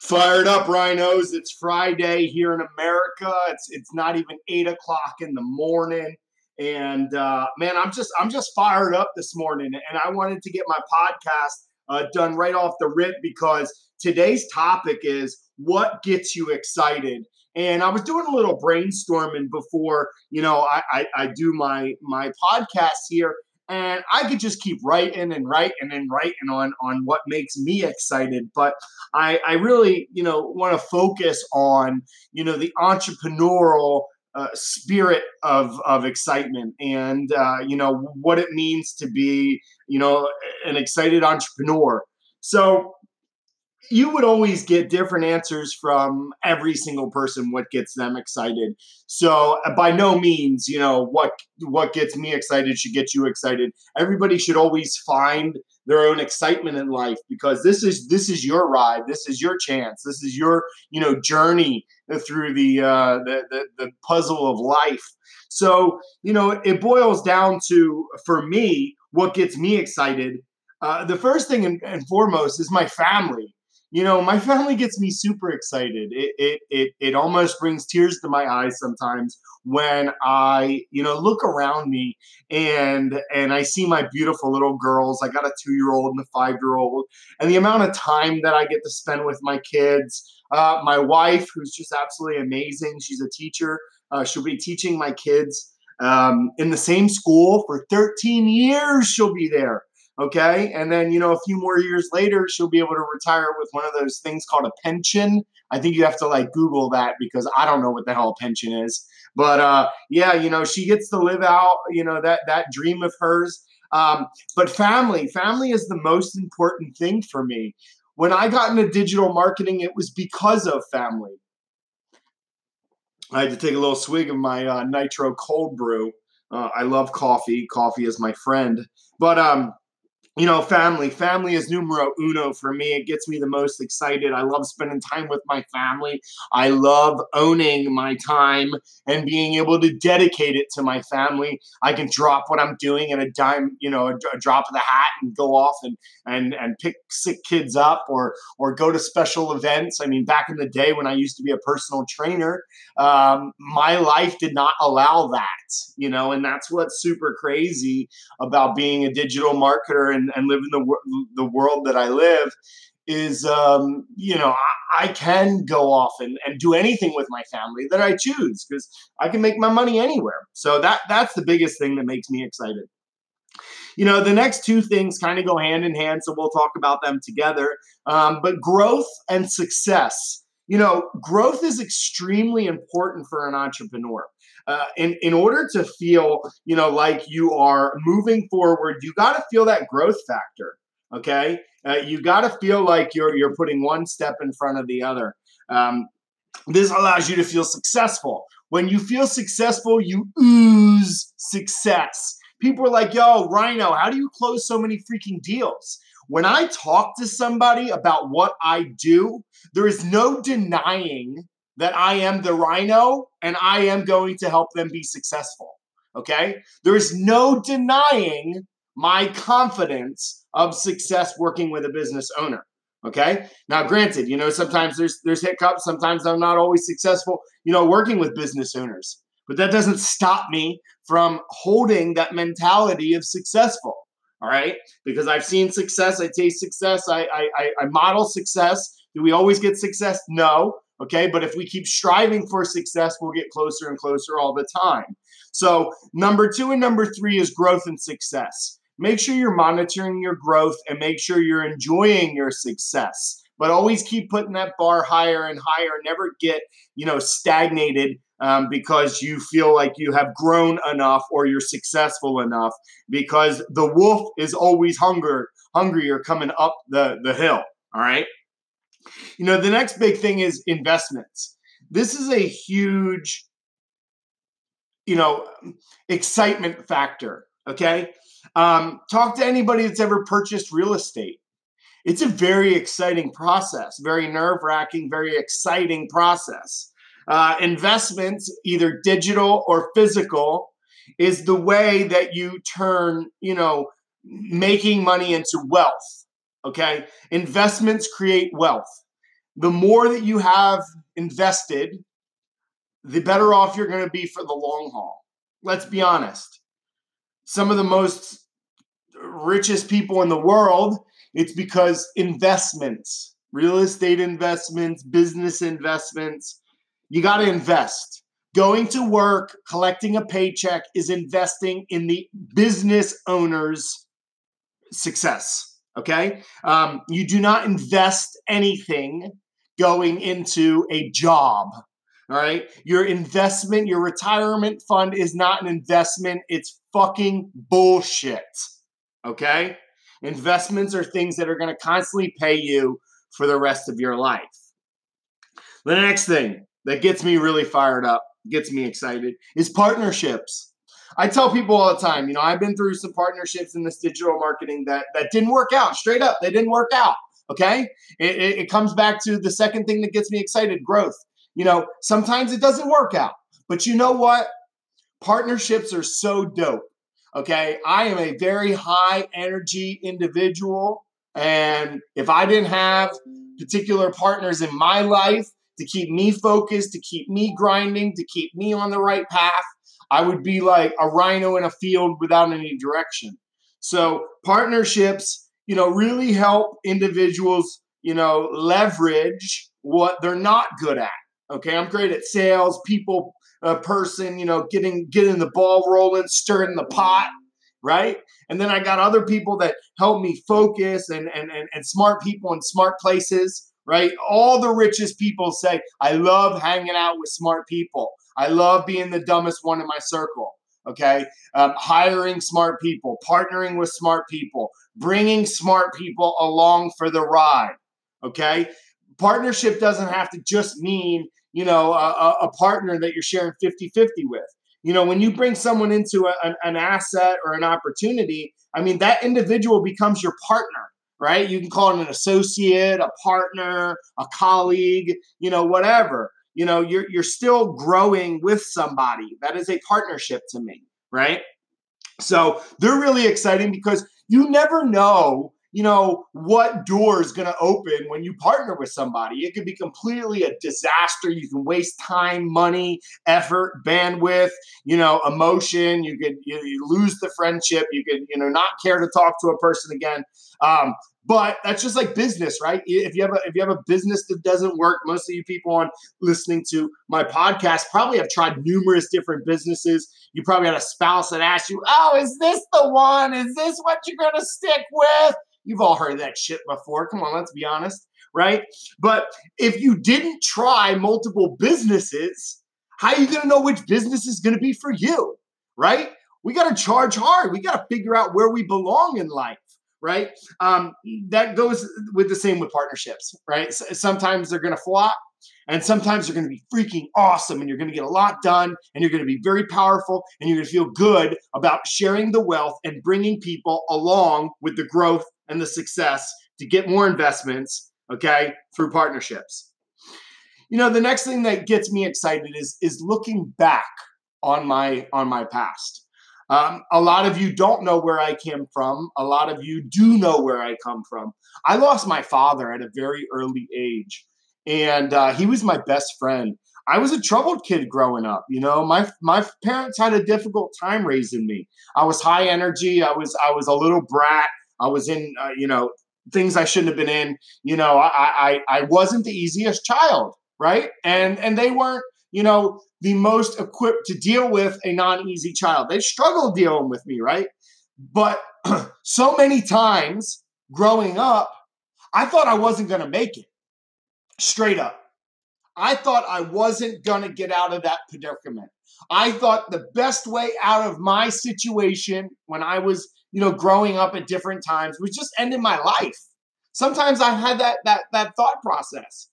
Fired up, rhinos! It's Friday here in America. It's it's not even eight o'clock in the morning, and uh, man, I'm just I'm just fired up this morning, and I wanted to get my podcast uh, done right off the rip because today's topic is what gets you excited. And I was doing a little brainstorming before, you know, I, I, I do my my podcast here, and I could just keep writing and writing and writing on on what makes me excited. But I, I really, you know, want to focus on, you know, the entrepreneurial uh, spirit of of excitement and uh, you know what it means to be, you know, an excited entrepreneur. So you would always get different answers from every single person what gets them excited. So uh, by no means you know what what gets me excited should get you excited. Everybody should always find their own excitement in life because this is this is your ride this is your chance this is your you know journey through the uh the, the, the puzzle of life. So you know it boils down to for me what gets me excited uh, the first thing and, and foremost is my family you know, my family gets me super excited. It, it it it almost brings tears to my eyes sometimes when I, you know, look around me and and I see my beautiful little girls. I got a two year old and a five year old, and the amount of time that I get to spend with my kids. Uh, my wife, who's just absolutely amazing. She's a teacher. Uh, she'll be teaching my kids um, in the same school for 13 years. She'll be there. Okay. And then, you know, a few more years later, she'll be able to retire with one of those things called a pension. I think you have to like Google that because I don't know what the hell a pension is. But uh, yeah, you know, she gets to live out, you know, that that dream of hers. Um, but family, family is the most important thing for me. When I got into digital marketing, it was because of family. I had to take a little swig of my uh, nitro cold brew. Uh, I love coffee. Coffee is my friend. But um, you know, family. Family is numero uno for me. It gets me the most excited. I love spending time with my family. I love owning my time and being able to dedicate it to my family. I can drop what I'm doing in a dime, you know, a, a drop of the hat and go off and and and pick sick kids up or or go to special events. I mean, back in the day when I used to be a personal trainer, um, my life did not allow that, you know, and that's what's super crazy about being a digital marketer and and, live in the the world that I live is um, you know I, I, can go off and, and do anything with my family that I choose because I can make my money anywhere. So that that's the biggest thing that makes me excited. You know, the next two things kind of go hand in hand, so we'll talk about them together. Um, but growth and success. You know, growth is extremely important for an entrepreneur. Uh, in in order to feel you know like you are moving forward you got to feel that growth factor okay? Uh, you got to feel like you're you're putting one step in front of the other. Um, this allows you to feel successful. When you feel successful you ooze success. People are like yo rhino how do you close so many freaking deals? When i talk to somebody about what i do there is no denying that I am the rhino and I am going to help them be successful. Okay? There is no denying my confidence of success working with a business owner. Okay? Now granted, you know, sometimes there's there's hiccups, sometimes I'm not always successful, you know, working with business owners. But that doesn't stop me from holding that mentality of successful. All right? Because I've seen success, I taste success, I I, I model success. Do we always get success? No. Okay. But if we keep striving for success, we'll get closer and closer all the time. So, number two and number three is growth and success. Make sure you're monitoring your growth and make sure you're enjoying your success. But always keep putting that bar higher and higher. Never get, you know, stagnated um, because you feel like you have grown enough or you're successful enough because the wolf is always hunger hungrier coming up the, the hill. All right. You know, the next big thing is investments. This is a huge, you know, excitement factor. Okay. Um, talk to anybody that's ever purchased real estate. It's a very exciting process, very nerve wracking, very exciting process. Uh, investments, either digital or physical, is the way that you turn, you know, making money into wealth. Okay. Investments create wealth. the more that you have invested, the better off you're going to be for the long haul. Let's be honest. Some of the most richest people in the world, it's because investments, real estate investments, business investments, you got to invest. Going to work, collecting a paycheck is investing in the business owner's success. Okay. Um, you do not invest anything going into a job. All right. Your investment, your retirement fund is not an investment. It's fucking bullshit. Okay. Investments are things that are going to constantly pay you for the rest of your life. The next thing that gets me really fired up, gets me excited, is partnerships. I tell people all the time, you know, I've been through some partnerships in this digital marketing that that didn't work out. Straight up, they didn't work out. Okay, it, it, it comes back to the second thing that gets me excited: growth. You know, sometimes it doesn't work out, but you know what? Partnerships are so dope. Okay, I am a very high energy individual, and if I didn't have particular partners in my life to keep me focused, to keep me grinding, to keep me on the right path, I would be like a rhino in a field without any direction. So partnerships, you know, really help individuals, you know, leverage what they're not good at. Okay, I'm great at sales, people, person, you know, getting getting the ball rolling, stirring the pot, right? And then I got other people that help me focus and and and, and smart people in smart places right? All the richest people say, I love hanging out with smart people. I love being the dumbest one in my circle. Okay. Um, hiring smart people, partnering with smart people, bringing smart people along for the ride. Okay. Partnership doesn't have to just mean, you know, a, a partner that you're sharing 50 50 with. You know, when you bring someone into a, an, an asset or an opportunity, I mean, that individual becomes your partner right? You can call it an associate, a partner, a colleague, you know, whatever. You know, you're you're still growing with somebody. That is a partnership to me, right? So they're really exciting because you never know you know what door is going to open when you partner with somebody. It could be completely a disaster. You can waste time money effort bandwidth you know emotion. You could you, you lose the friendship. You could you know not care to talk to a person again. Um, but that's just like business, right? If you have a if you have a business that doesn't work, most of you people on listening to my podcast probably have tried numerous different businesses. You probably had a spouse that asked you, "Oh, is this the one? Is this what you're going to stick with?" You've all heard that shit before. Come on, let's be honest, right? But if you didn't try multiple businesses, how are you going to know which business is going to be for you, right? We got to charge hard. We got to figure out where we belong in life right? Um, that goes with the same with partnerships, right? sometimes they're going to flop, and sometimes they're going to be freaking awesome, and you're going to get a lot done, and you're going to be very powerful, and you're going to feel good about sharing the wealth and bringing people along with the growth and the success to get more investments, okay, through partnerships. You know, the next thing that gets me excited is is looking back on my on my past um, a lot of you don't know where I came from. A lot of you do know where I come from. I lost my father at a very early age, and uh, he was my best friend. I was a troubled kid growing up. You know, my my parents had a difficult time raising me. I was high energy. I was I was a little brat. I was in uh, you know things I shouldn't have been in. You know, I I I wasn't the easiest child, right? And and they weren't you know, the most equipped to deal with a non easy child. They struggle dealing with me, right? But so many times growing up, I thought I wasn't going to make it. Straight up. I thought I wasn't going to get out of that predicament. I thought the best way out of my situation when I was, you know, growing up at different times was just ending my life. Sometimes I had that that that thought process.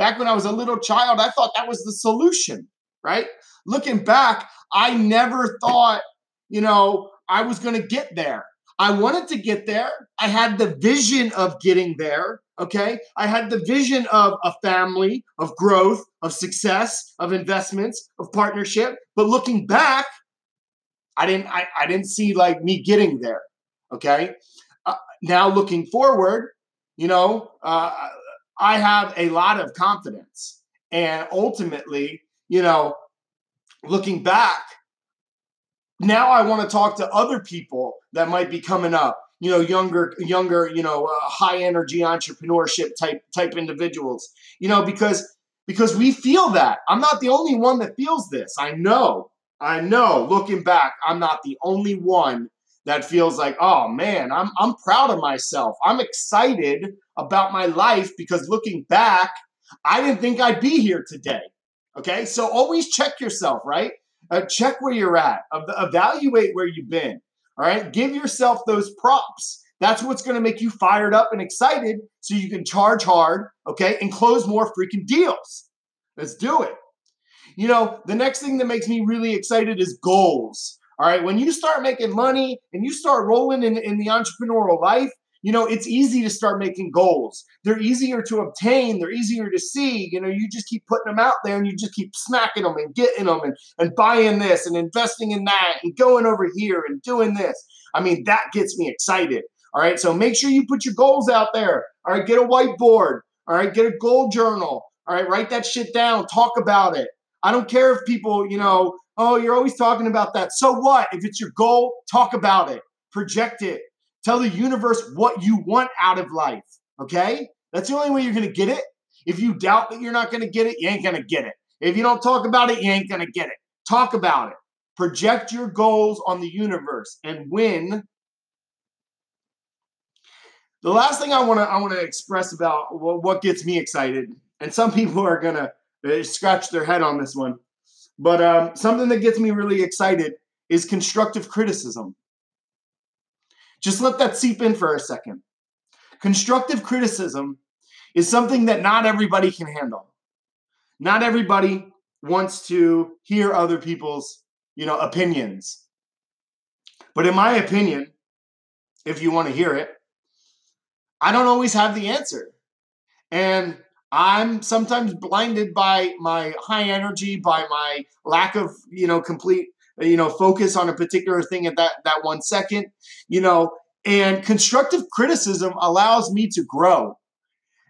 Back when I was a little child, I thought that was the solution, right? Looking back, I never thought, you know, I was going to get there. I wanted to get there. I had the vision of getting there. Okay. I had the vision of a family, of growth, of success, of investments, of partnership. But looking back, I didn't, I, I didn't see like me getting there. Okay. Uh, now looking forward, you know, uh, I have a lot of confidence. And ultimately, you know, looking back, now I want to talk to other people that might be coming up, you know, younger, younger, you know, uh, high energy entrepreneurship type type individuals, you know, because because we feel that. I'm not the only one that feels this. I know, I know. Looking back, I'm not the only one that feels like, oh man, I'm I'm proud of myself. I'm excited about my life because looking back, I didn't think I'd be here today. Okay, so always check yourself, right? Uh, check where you're at. evaluate where you've been. All right, give yourself those props. That's what's going to make you fired up and excited so you can charge hard, okay, and close more freaking deals. Let's do it. You know, the next thing that makes me really excited is goals. All right, when you start making money and you start rolling in, in the entrepreneurial life, you know, it's easy to start making goals. They're easier to obtain, they're easier to see. You know, you just keep putting them out there and you just keep smacking them and getting them and, and buying this and investing in that and going over here and doing this. I mean, that gets me excited. All right, so make sure you put your goals out there. All right, get a whiteboard. All right, get a goal journal. All right, write that shit down, talk about it. I don't care if people, you know, oh, you're always talking about that. So what? If it's your goal, talk about it, project it, Tell the universe what you want out of life. Okay? That's the only way you're going to get it. If you doubt that you're not going to get it, you ain't going to get it. If you don't talk about it, you ain't going to get it. Talk about it. Project your goals on the universe and win. The last thing I want to I want to express about what gets me excited, and some people are gonna uh, scratch their head on this one, but um, something that gets me really excited is constructive criticism. Just let that seep in for a second. Constructive criticism is something that not everybody can handle. Not everybody wants to hear other people's, you know, opinions. But in my opinion, if you want to hear it, I don't always have the answer. And I'm sometimes blinded by my high energy, by my lack of, you know, complete you know focus on a particular thing at that that one second you know and constructive criticism allows me to grow.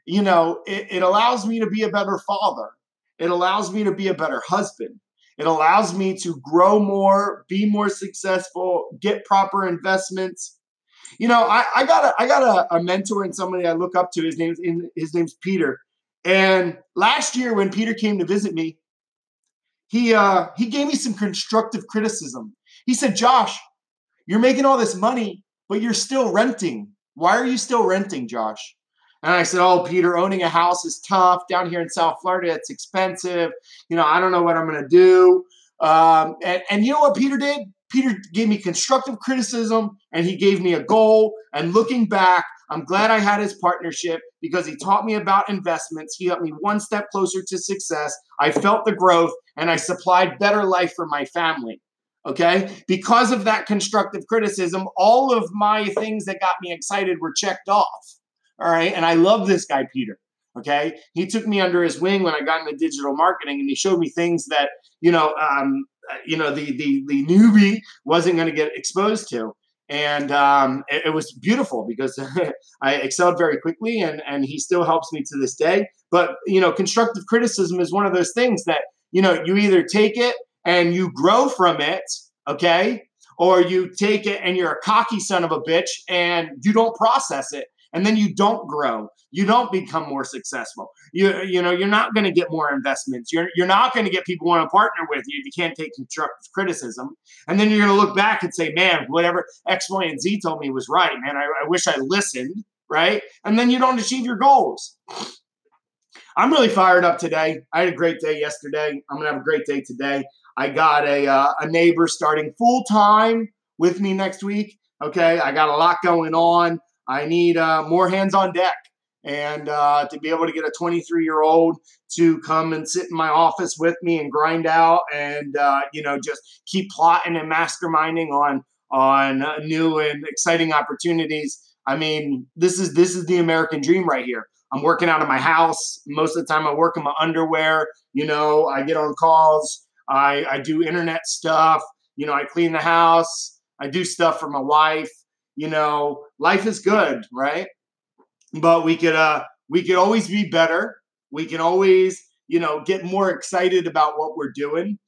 You know it, it allows me to be a better father. It allows me to be a better husband. It allows me to grow more be more successful get proper investments. You know i, I got a i got a, a mentor and somebody i look up to. His name's his name's peter and last year when peter came to visit me he uh, he gave me some constructive criticism. He said, "Josh, you're making all this money, but you're still renting. Why are you still renting, Josh?" And I said, "Oh, Peter, owning a house is tough down here in South Florida. It's expensive. You know, I don't know what I'm going to do." Um, and, and you know what Peter did? Peter gave me constructive criticism, and he gave me a goal. And looking back, I'm glad I had his partnership because he taught me about investments. He helped me one step closer to success. I felt the growth and I supplied better life for my family. Okay. Because of that constructive criticism, all of my things that got me excited were checked off. All right. And I love this guy, Peter. Okay. He took me under his wing when I got into digital marketing and he showed me things that, you know, um, you know, the the the newbie wasn't going to get exposed to and um, it, it, was beautiful because I excelled very quickly, and and he still helps me to this day. But you know, constructive criticism is one of those things that you know you either take it and you grow from it, okay, or you take it and you're a cocky son of a bitch and you don't process it and then you don't grow. You don't become more successful. You you know you're not going to get more investments. You're you're not going to get people want to partner with you if you can't take constructive criticism. And then you're going to look back and say man whatever x y and z told me was right man. I, I wish i listened right? And then you don't achieve your goals. I'm really fired up today. I had a great day yesterday. I'm going to have a great day today. I got a uh, a neighbor starting full time with me next week okay? I got a lot going on I need uh, more hands on deck. And uh, to be able to get a 23 year old to come and sit in my office with me and grind out and, uh, you know, just keep plotting and masterminding on on uh, new and exciting opportunities. I mean, this is this is the American dream right here. I'm working out of my house. Most of the time I work in my underwear. You know, I get on calls. I, I do internet stuff. You know, I clean the house. I do stuff for my wife you know, life is good, right? But we could uh we could always be better. We can always, you know, get more excited about what we're doing,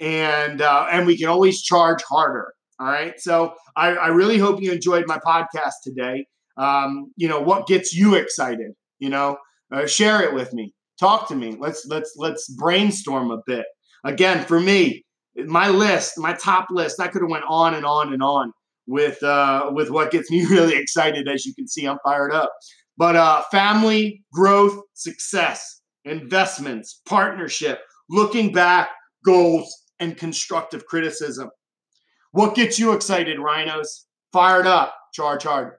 and uh, and we can always charge harder. All right. So I, I really hope you enjoyed my podcast today. Um, you know, what gets you excited? You know, uh, share it with me. Talk to me. Let's let's let's brainstorm a bit. Again, for me, my list, my top list, I could have went on and on and on with uh, with what gets me really excited. As you can see, I'm fired up. But uh, family, growth, success, investments, partnership, looking back, goals, and constructive criticism. What gets you excited, rhinos? Fired up, charge hard.